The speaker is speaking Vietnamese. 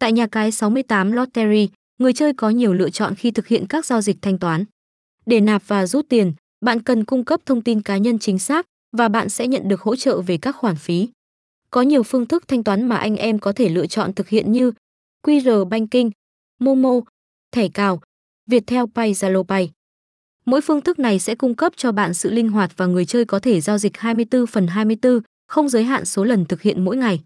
Tại nhà cái 68 Lottery, người chơi có nhiều lựa chọn khi thực hiện các giao dịch thanh toán. Để nạp và rút tiền, bạn cần cung cấp thông tin cá nhân chính xác và bạn sẽ nhận được hỗ trợ về các khoản phí. Có nhiều phương thức thanh toán mà anh em có thể lựa chọn thực hiện như QR Banking, Momo, thẻ cào, Viettel Pay, Zalo Pay. Mỗi phương thức này sẽ cung cấp cho bạn sự linh hoạt và người chơi có thể giao dịch 24 phần 24, không giới hạn số lần thực hiện mỗi ngày.